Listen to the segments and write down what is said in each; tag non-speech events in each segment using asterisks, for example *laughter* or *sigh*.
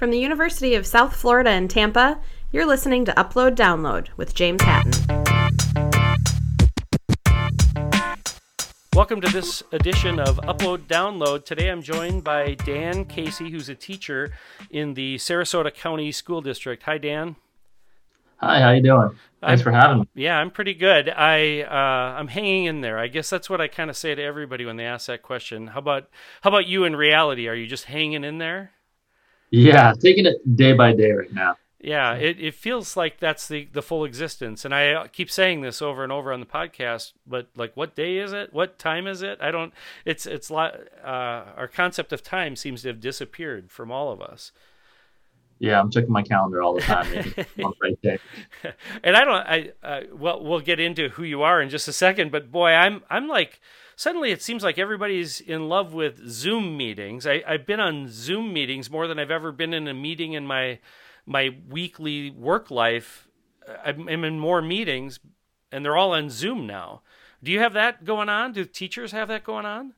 From the University of South Florida in Tampa, you're listening to Upload Download with James Hatten. Welcome to this edition of Upload Download. Today I'm joined by Dan Casey, who's a teacher in the Sarasota County School District. Hi, Dan. Hi, how you doing? Thanks I'm, for having me. Yeah, I'm pretty good. I uh, I'm hanging in there. I guess that's what I kind of say to everybody when they ask that question. How about how about you in reality? Are you just hanging in there? Yeah, taking it day by day right now. Yeah, it, it feels like that's the, the full existence. And I keep saying this over and over on the podcast, but like, what day is it? What time is it? I don't, it's, it's, uh, our concept of time seems to have disappeared from all of us. Yeah, I'm checking my calendar all the time. right *laughs* day. And I don't, I, uh, well, we'll get into who you are in just a second, but boy, I'm, I'm like, suddenly it seems like everybody's in love with Zoom meetings. I, I've been on Zoom meetings more than I've ever been in a meeting in my my weekly work life. I'm in more meetings, and they're all on Zoom now. Do you have that going on? Do teachers have that going on?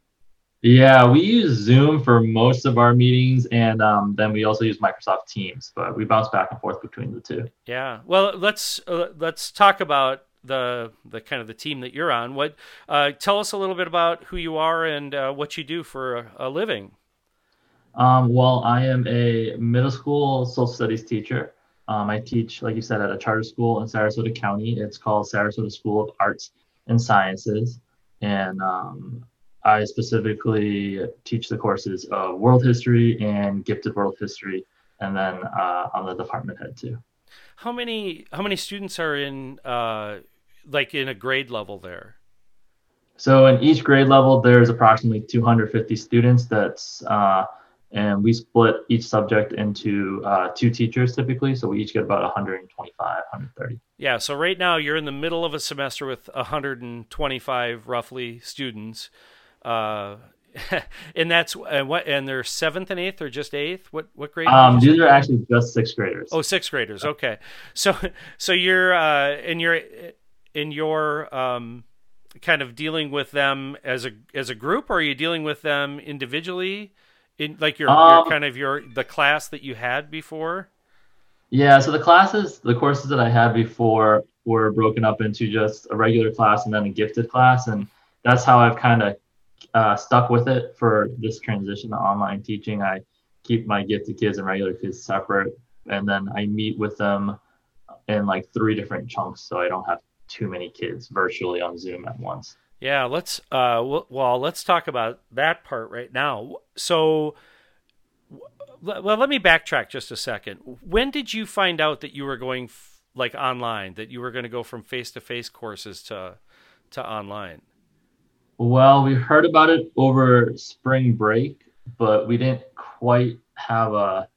Yeah, we use Zoom for most of our meetings, and um, then we also use Microsoft Teams. But we bounce back and forth between the two. Yeah. Well, let's uh, let's talk about the the kind of the team that you're on. What uh, tell us a little bit about who you are and uh, what you do for a, a living. Um, well, I am a middle school social studies teacher. Um, I teach, like you said, at a charter school in Sarasota County. It's called Sarasota School of Arts and Sciences, and um, I specifically teach the courses of World History and Gifted World History, and then uh, I'm the department head too. How many how many students are in uh, like in a grade level there? So in each grade level, there's approximately 250 students. That's uh, and we split each subject into uh, two teachers typically. So we each get about 125, 130. Yeah. So right now you're in the middle of a semester with 125 roughly students. Uh, *laughs* and that's and what and they're seventh and eighth or just eighth what what grade um these are actually just sixth graders oh sixth graders okay so *laughs* so you're uh in your in your um kind of dealing with them as a as a group or are you dealing with them individually in like your, um, your kind of your the class that you had before yeah so the classes the courses that i had before were broken up into just a regular class and then a gifted class and that's how i've kind of uh, stuck with it for this transition to online teaching. I keep my gifted kids and regular kids separate, and then I meet with them in like three different chunks, so I don't have too many kids virtually on Zoom at once. Yeah, let's uh, well, let's talk about that part right now. So, well, let me backtrack just a second. When did you find out that you were going f- like online, that you were going to go from face to face courses to to online? Well, we heard about it over spring break, but we didn't quite have a.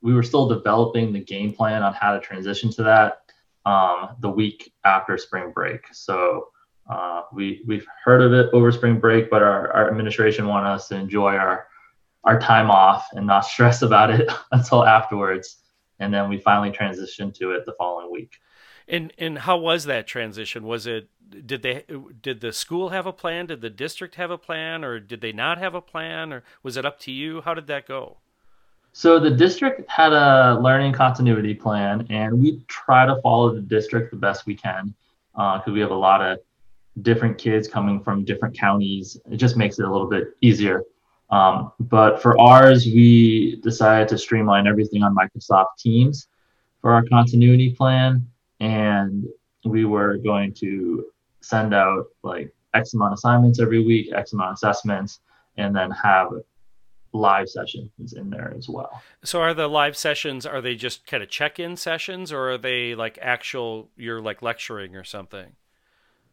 We were still developing the game plan on how to transition to that um, the week after spring break. So uh, we we've heard of it over spring break, but our, our administration wanted us to enjoy our our time off and not *laughs* stress about it *laughs* until afterwards. And then we finally transitioned to it the following week. And and how was that transition? Was it did they did the school have a plan? Did the district have a plan, or did they not have a plan, or was it up to you? How did that go? So the district had a learning continuity plan, and we try to follow the district the best we can because uh, we have a lot of different kids coming from different counties. It just makes it a little bit easier. Um, but for ours, we decided to streamline everything on Microsoft Teams for our continuity plan, and we were going to send out like X amount of assignments every week, X amount of assessments, and then have live sessions in there as well. So are the live sessions are they just kind of check-in sessions or are they like actual you're like lecturing or something?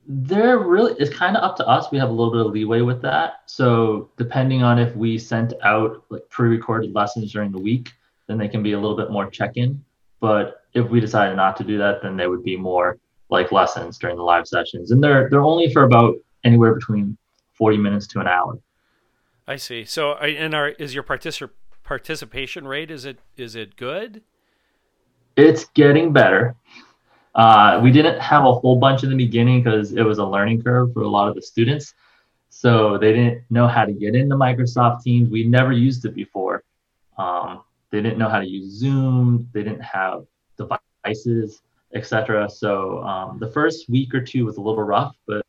They're really it's kind of up to us. We have a little bit of leeway with that. So depending on if we sent out like pre-recorded lessons during the week, then they can be a little bit more check-in. But if we decided not to do that, then they would be more like lessons during the live sessions, and they're they're only for about anywhere between forty minutes to an hour. I see. So, and our is your particip- participation rate is it is it good? It's getting better. Uh, we didn't have a whole bunch in the beginning because it was a learning curve for a lot of the students. So they didn't know how to get into Microsoft Teams. We never used it before. Um, they didn't know how to use Zoom. They didn't have devices, etc. So um, the first week or two was a little rough, but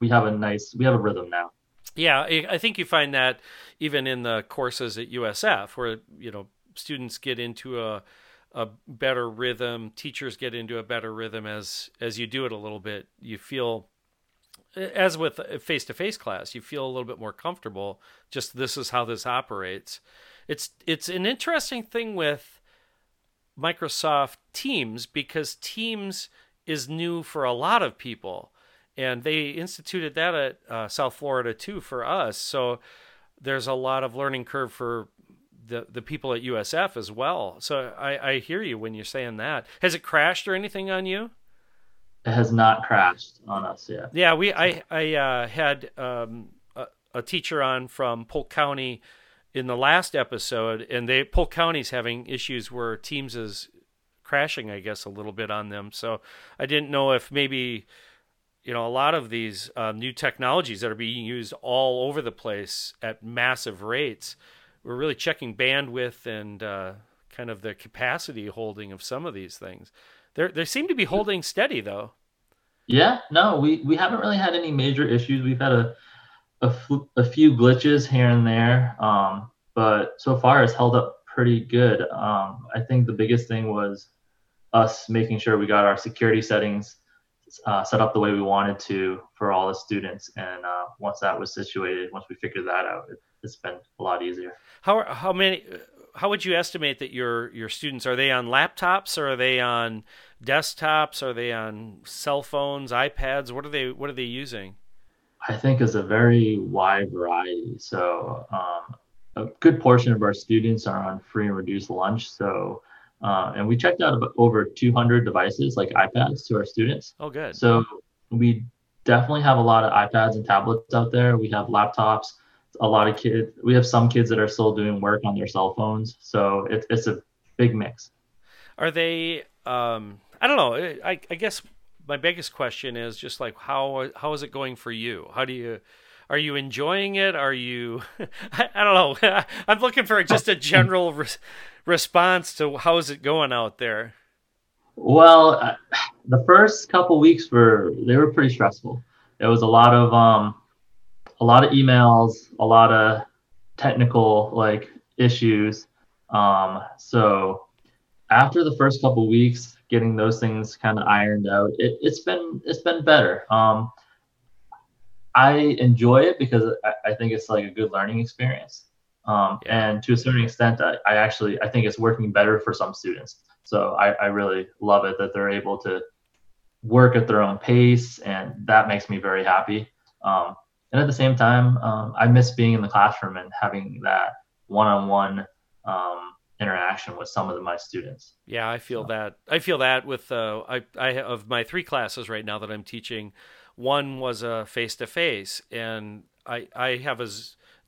we have a nice we have a rhythm now. Yeah, I think you find that even in the courses at USF, where you know students get into a a better rhythm, teachers get into a better rhythm as as you do it a little bit. You feel as with a face to face class, you feel a little bit more comfortable. Just this is how this operates. It's it's an interesting thing with Microsoft Teams because Teams is new for a lot of people, and they instituted that at uh, South Florida too for us. So there's a lot of learning curve for the the people at USF as well. So I, I hear you when you're saying that. Has it crashed or anything on you? It has not crashed on us yet. Yeah, we I I uh, had um, a, a, teacher on from Polk County in the last episode, and they Polk County's having issues where Teams is crashing, I guess, a little bit on them. So I didn't know if maybe you know a lot of these uh, new technologies that are being used all over the place at massive rates. We're really checking bandwidth and uh, kind of the capacity holding of some of these things. They they seem to be holding steady though. Yeah, no, we we haven't really had any major issues. We've had a a, a few glitches here and there, um, but so far it's held up pretty good. Um, I think the biggest thing was us making sure we got our security settings uh, set up the way we wanted to for all the students. And uh, once that was situated, once we figured that out, it, has been a lot easier. How how many how would you estimate that your your students are they on laptops or are they on desktops? Are they on cell phones ipads? What are they what are they using? I think is a very wide variety. So um, a good portion of our students are on free and reduced lunch. So uh, and we checked out about over 200 devices like ipads to our students. Oh good. So we definitely have a lot of ipads and tablets out there. We have laptops a lot of kids we have some kids that are still doing work on their cell phones. So it's it's a big mix. Are they um i don't know. I i guess my biggest question is just like how how is it going for you? How do you are you enjoying it? Are you *laughs* I, I, don't know. *laughs* I'm looking for just a general response to how is it going out there well uh, the first couple weeks were they were pretty stressful there was a lot of um a lot of emails, a lot of technical like issues. Um, so after the first couple weeks, getting those things kind of ironed out, it, has been it's been better. Um, I enjoy it because I, I, think it's like a good learning experience. Um, yeah. And to a certain extent, I, I, actually I think it's working better for some students. So I, I really love it that they're able to work at their own pace, and that makes me very happy. Um, and at the same time, um, I miss being in the classroom and having that one-on-one um, interaction with some of my students. Yeah, I feel so. that. I feel that with uh, I I of my three classes right now that I'm teaching, one was a face-to-face, and I I have a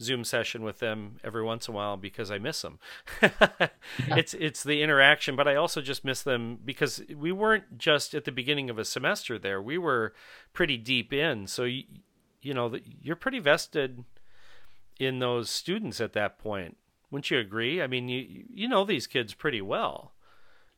Zoom session with them every once in a while because I miss them. *laughs* yeah. It's it's the interaction, but I also just miss them because we weren't just at the beginning of a semester there. We were pretty deep in, so. You, you know, you're pretty vested in those students at that point. Wouldn't you agree? I mean, you you know these kids pretty well.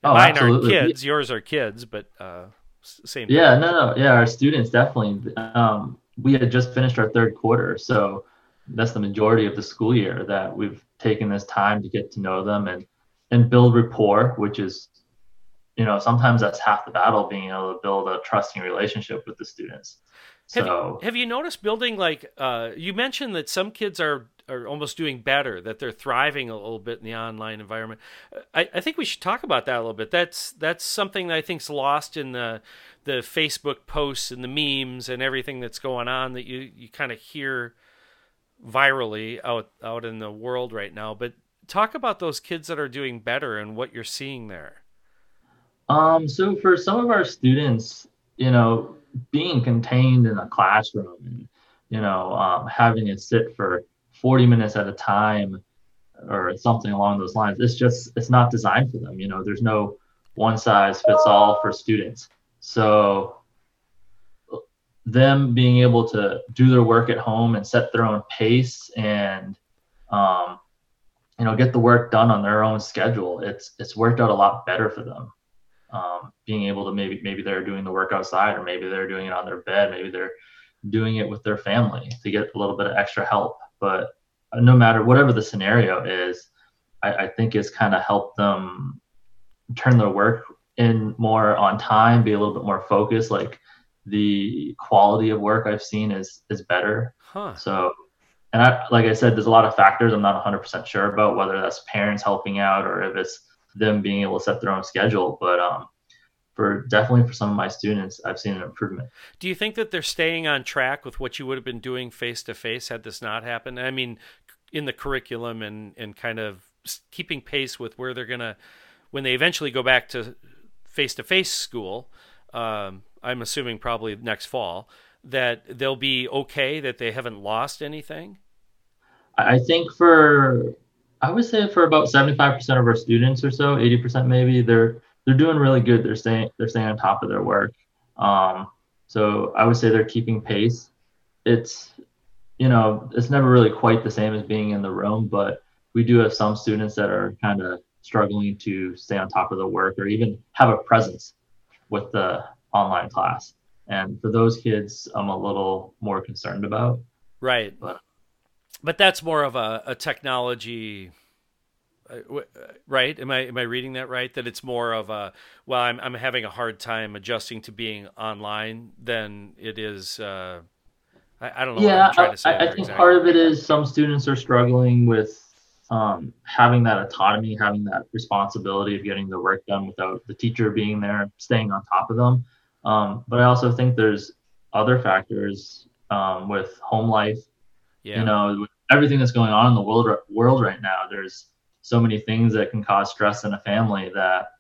oh, mine absolutely. aren't kids. Yours are kids, but uh, same. Yeah, thing. no, no, yeah, our students definitely. Um, we had just finished our third quarter, so that's the majority of the school year that we've taken this time to get to know them and and build rapport, which is, you know, sometimes that's half the battle, being able to build a trusting relationship with the students. Have, so, you, have you noticed building like uh, you mentioned that some kids are are almost doing better, that they're thriving a little bit in the online environment. I, I think we should talk about that a little bit. That's that's something that I think's lost in the the Facebook posts and the memes and everything that's going on that you, you kind of hear virally out out in the world right now. But talk about those kids that are doing better and what you're seeing there. Um, so for some of our students, you know, being contained in a classroom and you know um, having it sit for 40 minutes at a time or something along those lines it's just it's not designed for them you know there's no one size fits all for students so them being able to do their work at home and set their own pace and um, you know get the work done on their own schedule it's it's worked out a lot better for them. Um, being able to maybe maybe they're doing the work outside or maybe they're doing it on their bed maybe they're doing it with their family to get a little bit of extra help. But no matter whatever the scenario is i, I think it's kind of helped them turn their work in more on time be a little bit more focused like the quality of work i've seen is is better Huh. so and I, like I said, there's a lot of factors I'm not 100% sure about whether that's parents helping out or if it's them being able to set their own schedule. But um, for definitely for some of my students, I've seen an improvement. Do you think that they're staying on track with what you would have been doing face to face had this not happened? I mean, in the curriculum and and kind of keeping pace with where they're gonna when they eventually go back to face to face school. Um, I'm assuming probably next fall that they'll be okay that they haven't lost anything. I think for I would say for about 75% of our students or so, 80% maybe, they're they're doing really good. They're staying they're staying on top of their work. Um, so I would say they're keeping pace. It's you know it's never really quite the same as being in the room, but we do have some students that are kind of struggling to stay on top of the work or even have a presence with the online class. And for those kids, I'm a little more concerned about. Right. But but that's more of a, a technology uh, uh, right am i am i reading that right that it's more of a well i'm i'm having a hard time adjusting to being online than it is uh I, I don't know yeah i, I think exactly. part of it is some students are struggling with um, having that autonomy having that responsibility of getting the work done without the teacher being there staying on top of them um, but i also think there's other factors um, with home life yeah. You know, everything that's going on in the world world right now, there's so many things that can cause stress in a family that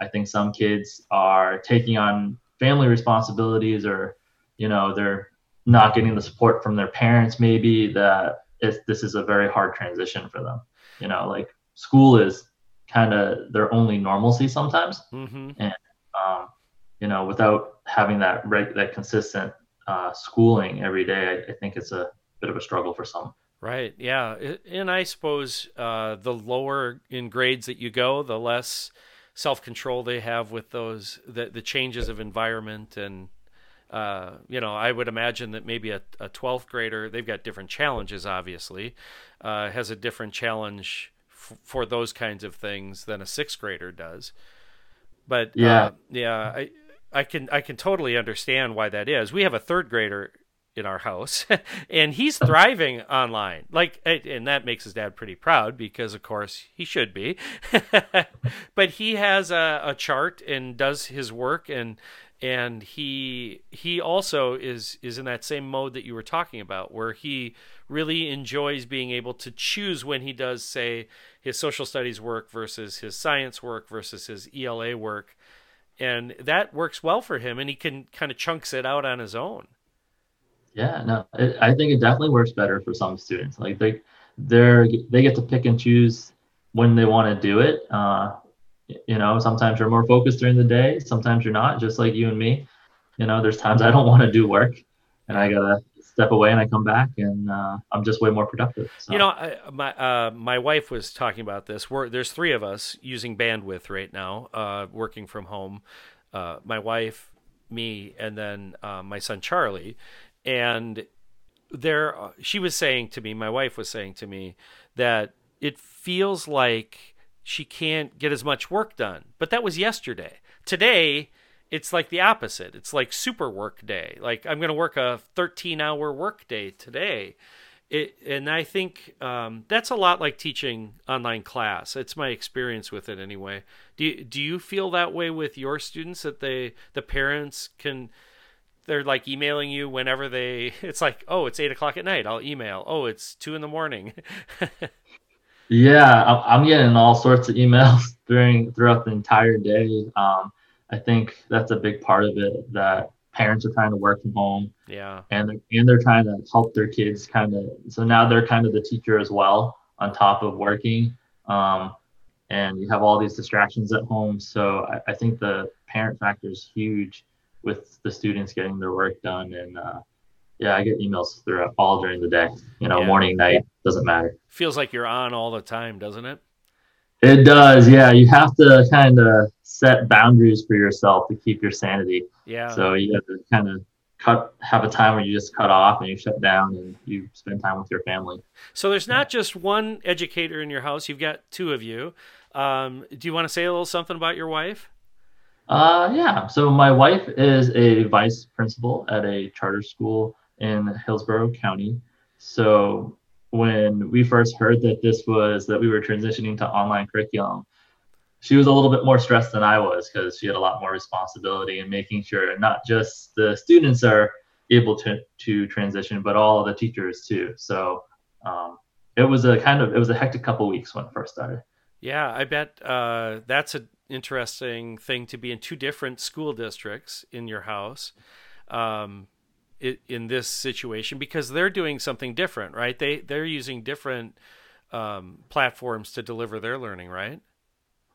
I think some kids are taking on family responsibilities or, you know, they're not getting the support from their parents maybe that this is a very hard transition for them. You know, like school is kind of their only normalcy sometimes. Mm-hmm. And, um, you know, without having that reg- that consistent uh, schooling every day, I, I think it's a bit of a struggle for some. Right. Yeah. And I suppose uh, the lower in grades that you go, the less self control they have with those the the changes of environment and. Uh, you know, I would imagine that maybe a, a 12th grader, they've got different challenges, obviously, uh, has a different challenge f- for those kinds of things than a sixth grader does. But yeah, uh, yeah, I, I can I can totally understand why that is. We have a third grader in our house *laughs* and he's thriving online. Like and that makes his dad pretty proud because of course he should be. *laughs* But he has a, a, chart and does his work and and he he also is is in that same mode that you were talking about where he really enjoys being able to choose when he does say his social studies work versus his science work versus his ELA work and that works well for him and he can kind of chunks it out on his own yeah, no, it, I think it definitely works better for some students. Like they, they're they get to pick and choose when they want to do it. Uh, you know, sometimes you're more focused during the day, sometimes you're not. Just like you and me. You know, there's times I don't want to do work, and I gotta step away and I come back and uh, I'm just way more productive. So. You know, I, my uh, my wife was talking about this. We're, there's three of us using bandwidth right now, uh, working from home. Uh, my wife, me, and then uh, my son Charlie and there she was saying to me my wife was saying to me that it feels like she can't get as much work done but that was yesterday today it's like the opposite. It's like super work day. Like i'm going to work a 13 hour work day today. It, and i think um, that's a lot like teaching online class. It's my experience with it anyway. Do you, do you feel that way with your students that they the parents can they're like emailing you whenever they *laughs* it's like oh it's eight o'clock at night i'll email. Oh it's two in the morning. *laughs* Yeah i'm getting all sorts of emails *laughs* during throughout the entire day. Um, i think that's a big part of it that parents are trying to work from home yeah and they're, and they're trying to help their kids kind of so now they're kind of the teacher as well on top of working um, and you have all these distractions at home so I, I think the parent factor is huge with the students getting their work done and uh, yeah, I get emails throughout all during the day. You know, Yeah. morning, night, doesn't matter. Feels like you're on all the time, doesn't it? It does, yeah. You have to kind of set boundaries for yourself to keep your sanity. Yeah. So you have to kind of cut, have a time where you just cut off and you shut down and you spend time with your family. So there's not just one educator in your house. You've got two of you. Um, do you want to say a little something about your wife? Uh, yeah. So my wife is a vice principal at a charter school in Hillsborough County. So when we first heard that this was that we were transitioning to online curriculum, she was a little bit more stressed than I was because she had a lot more responsibility in making sure not just the students are able to to transition, but all the teachers too. So um, it was a kind of it was a hectic couple weeks when it first started. Yeah, I bet uh, that's an interesting thing to be in two different school districts in your house. Um, in this situation because they're doing something different, right? They they're using different um, platforms to deliver their learning, right?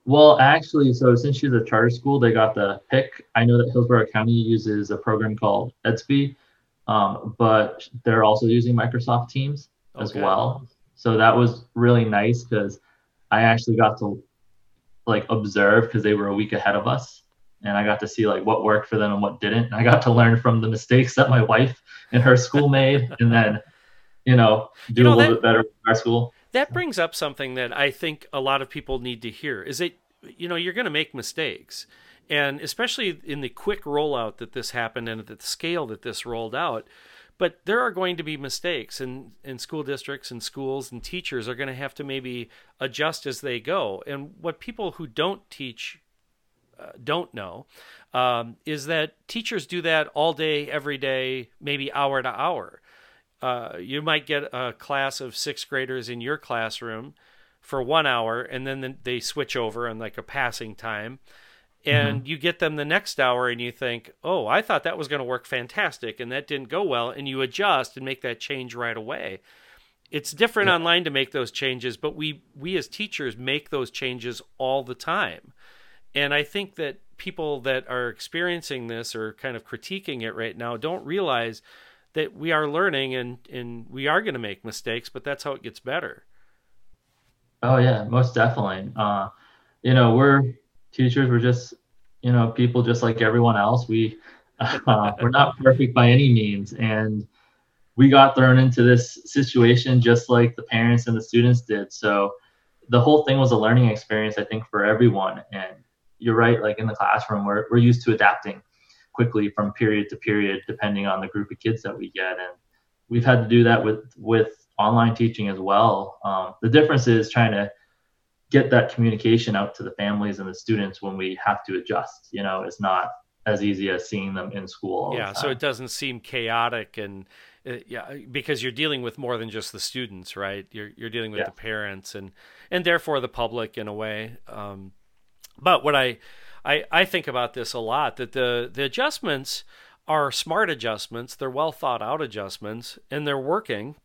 Well, actually, so since she's a charter school, they got the pick. I know that Hillsborough County uses a program called Edsby, um, but they're also using Microsoft Teams as Okay. well. So that was really nice because I actually got to like observe because they were a week ahead of us, and I got to see like what worked for them and what didn't. And I got to learn from the mistakes that my wife and her school made, *laughs* and then you know do know, a little that- bit better with our school. That brings up something that I think a lot of people need to hear is that you know you're going to make mistakes and especially in the quick rollout that this happened and at the scale that this rolled out but there are going to be mistakes and in school districts and schools and teachers are going to have to maybe adjust as they go and what people who don't teach uh, don't know um, is that teachers do that all day every day maybe hour to hour. Uh, you might get a class of sixth graders in your classroom for one hour and then they switch over on like a passing time. And you get them the next hour and you think oh i thought that was going to work fantastic and that didn't go well and you adjust and make that change right away. It's different online to make those changes but we we as teachers make those changes all the time and i think that people that are experiencing this or kind of critiquing it right now don't realize that we are learning and and we are going to make mistakes but that's how it gets better Oh yeah, most definitely. Uh, you know, we're teachers. We're just, you know, people just like everyone else. We, *laughs* uh, we're not perfect by any means, and we got thrown into this situation just like the parents and the students did. So, the whole thing was a learning experience, I think, for everyone. And you're right. Like in the classroom, we're we're used to adapting quickly from period to period, depending on the group of kids that we get, and we've had to do that with with online teaching as well. Um, the difference is trying to get that communication out to the families and the students when we have to adjust. You know, it's not as easy as seeing them in school. all the yeah so it doesn't seem chaotic and uh, yeah because you're dealing with more than just the students right you're you're dealing with Yeah. the parents and and therefore the public in a way um but what I, I i think about this a lot that the the adjustments are smart adjustments they're well thought out adjustments and they're working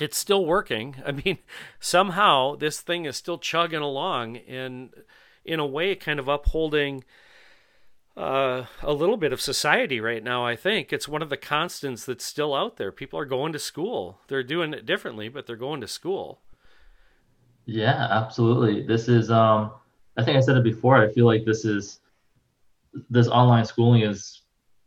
it's still working *laughs* i mean somehow this thing is still chugging along and in a way kind of upholding uh, a little bit of society right now. I think it's one of the constants that's still out there. People are going to school. They're doing it differently, but they're going to school. Yeah, absolutely. This is um I think I said it before, I feel like this is this online schooling is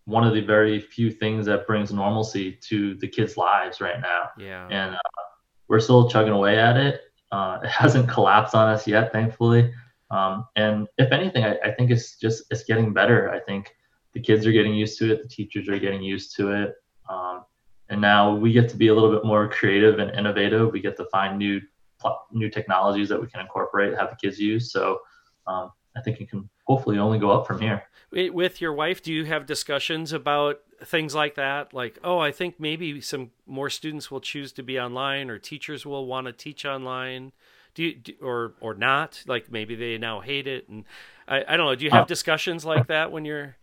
one of the very few things that brings normalcy to the kids' lives right now. Yeah. And uh, we're still chugging away at it. Uh, it hasn't collapsed on us yet, thankfully. Um, and if anything, I, I think it's just it's getting better. I think the kids are getting used to it, the teachers are getting used to it. Um, and now we get to be a little bit more creative and innovative. We get to find new new technologies that we can incorporate, have the kids use. So um, I think it can hopefully only go up from here. With your wife, do you have discussions about things like that? Like, oh, I think maybe some more students will choose to be online, or teachers will want to teach online. Do you, do, or or not? Like maybe they now hate it, and I, I don't know. Do you have Uh, discussions like that when you're?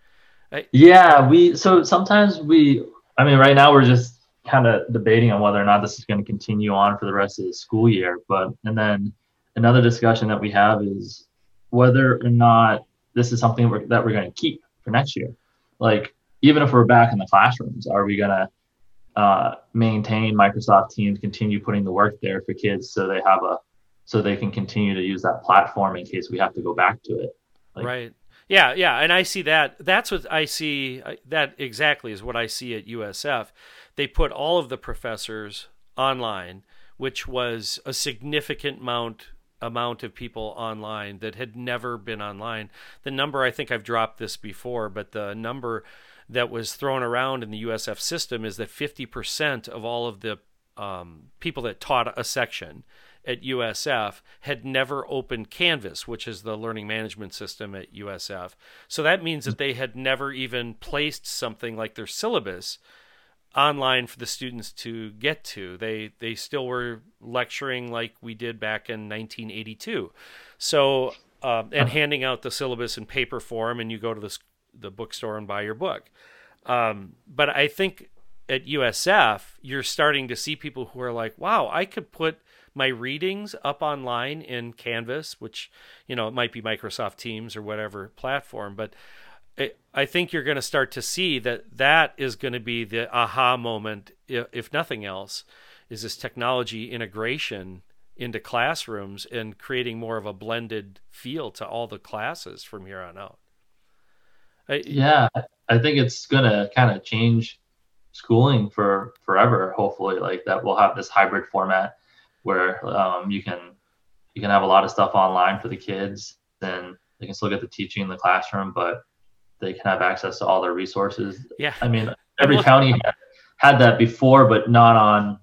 Yeah, we so sometimes we I mean right now we're just kind of debating on whether or not this is going to continue on for the rest of the school year, but and then another discussion that we have is whether or not this is something we're, that we're going to keep for next year. Like even if we're back in the classrooms, are we going to uh, maintain Microsoft Teams, continue putting the work there for kids so they have a so they can continue to use that platform in case we have to go back to it. Like, right. Yeah, yeah, and I see that. That's what I see. That exactly is what I see at USF. They put all of the professors online, which was a significant amount amount of people online that had never been online. The number I think I've dropped this before, but the number that was thrown around in the USF system is that 50% of all of the um, people that taught a section at USF had never opened Canvas, which is the learning management system at USF. So that means that they had never even placed something like their syllabus online for the students to get to. They they still were lecturing like we did back in 1982. So um, and handing out the syllabus in paper form, and you go to the the bookstore and buy your book. Um, but I think at USF, you're starting to see people who are like, "Wow, I could put my readings up online in Canvas, which you know it might be Microsoft Teams or whatever platform, but I think you're going to start to see that that is going to be the aha moment, if nothing else, is this technology integration into classrooms and creating more of a blended feel to all the classes from here on out. I, yeah, I think it's going to kind of change schooling for forever. Hopefully, like that, we'll have this hybrid format where um, you can you can have a lot of stuff online for the kids, and they can still get the teaching in the classroom, but they can have access to all their resources. Yeah, I mean, every county had that before, but not on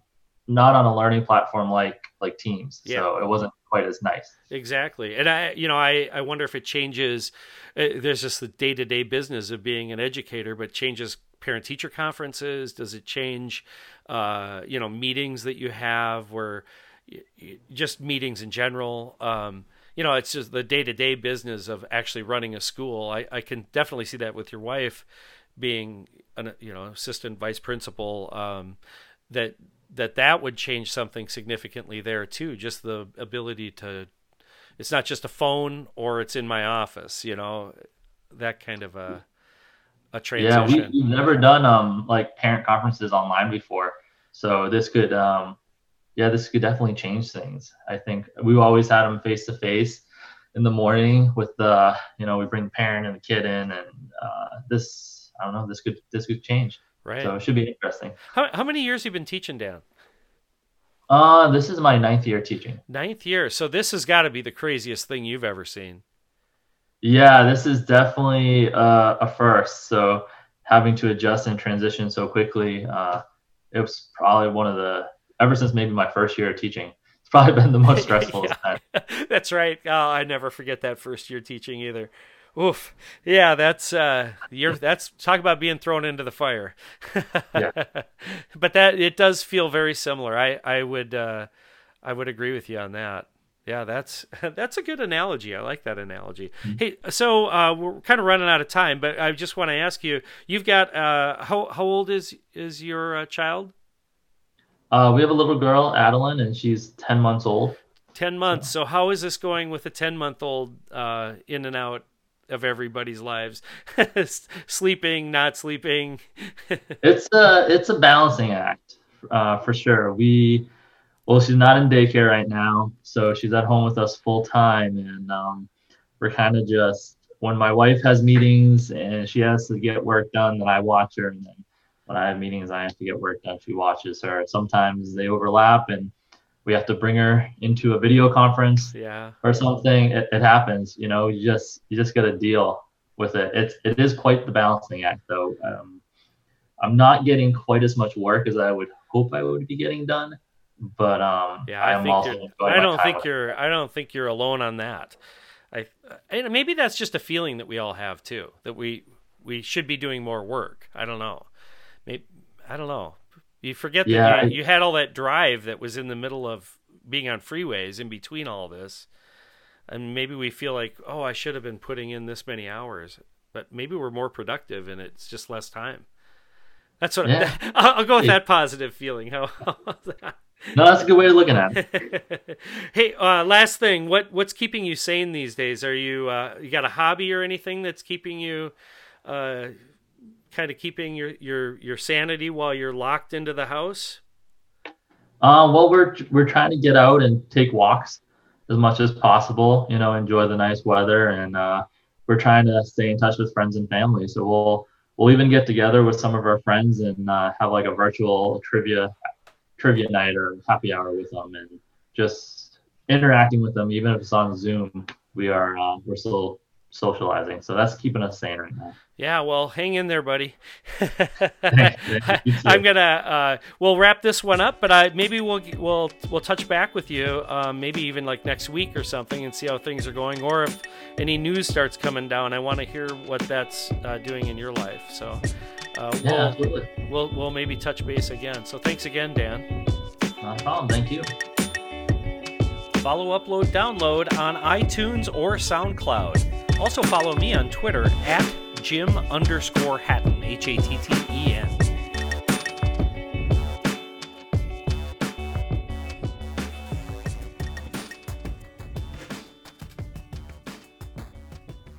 not on a learning platform like like Teams. Yeah. So it wasn't quite as nice. Exactly, and I, you know, I I wonder if it changes. Uh, there's just the day to day business of being an educator, but changes parent teacher conferences. Does it change, uh, you know, meetings that you have where just meetings in general. Um, you know, it's just the day to day business of actually running a school. I, I can definitely see that with your wife being an you know assistant vice principal. Um, that that that would change something significantly there too. Just the ability to, it's not just a phone or it's in my office. You know, that kind of a a transition. Yeah, we, have never done um like parent conferences online before, so this could um yeah, this could definitely change things. I think we always had them face to face in the morning with the, you know, we bring the parent and the kid in, and uh, this, I don't know, this could this could change. Right. So it should be interesting. How how many years you've you been teaching, Dan? Uh, this is my ninth year teaching. Ninth year. So this has got to be the craziest thing you've ever seen. Yeah, this is definitely uh, a first. So having to adjust and transition so quickly, uh, it was probably one of the ever since maybe my first year of teaching. It's probably been the most *laughs* stressful yeah. *laughs* That's right. Oh, I never forget that first year teaching either. Oof. Yeah, that's uh you're that's talk about being thrown into the fire. yeah. *laughs* But that it does feel very similar. I I would uh I would agree with you on that. Yeah, that's that's a good analogy. I like that analogy. Mm-hmm. Hey, so uh, we're kind of running out of time, but I just want to ask you: You've got uh, how how old is is your uh, child? Uh, we have a little girl, Adeline, and she's 10 months old. 10 months. So, how is this going with a 10 month old uh, in and out of everybody's lives? *laughs* sleeping, not sleeping? *laughs* it's, a, it's a balancing act uh, for sure. We, well, she's not in daycare right now. So, she's at home with us full time. And um, we're kind of just, when my wife has meetings and she has to get work done, then I watch her. And then when I have meetings, I have to get work done. She watches her. Sometimes they overlap and we have to bring her into a video conference yeah. or something. It, it happens, you know, you just, you just got to deal with it. It's, it is quite the balancing act though. Um, I'm not getting quite as much work as I would hope I would be getting done, but um, yeah, I, I think I don't think you're, I don't think you're alone on that. I, and maybe that's just a feeling that we all have too, that we, we should be doing more work. I don't know maybe I don't know. You forget that yeah, you, you, had all that drive that was in the middle of being on freeways in between all this, and maybe we feel like, oh, I should have been putting in this many hours, but maybe we're more productive and it's just less time. That's what yeah. *laughs* I, will go with that positive feeling. *laughs* How? no, that's a good way of looking at it. *laughs* hey, uh, last thing, what what's keeping you sane these days? Are you uh, you got a hobby or anything that's keeping you? Uh, kind of keeping your your your sanity while you're locked into the house? Um, well, we're we're trying to get out and take walks as much as possible. You know, enjoy the nice weather, and uh, we're trying to stay in touch with friends and family. So we'll we'll even get together with some of our friends and uh, have like a virtual trivia trivia night or happy hour with them, and just interacting with them, even if it's on Zoom. We are uh, we're still socializing. So that's keeping us sane right now. Yeah, well, hang in there, buddy. *laughs* I'm gonna uh, we'll wrap this one up, but I maybe we'll we'll we'll touch back with you, um, maybe even like next week or something, and see how things are going, or if any news starts coming down. I want to hear what that's uh, doing in your life. So uh, we'll, yeah, absolutely. We'll we'll maybe touch base again. So thanks again, Dan. No problem. Thank you. Follow, upload, download on iTunes or SoundCloud. Also follow me on Twitter at Jim underscore Hatten, H A T T E N.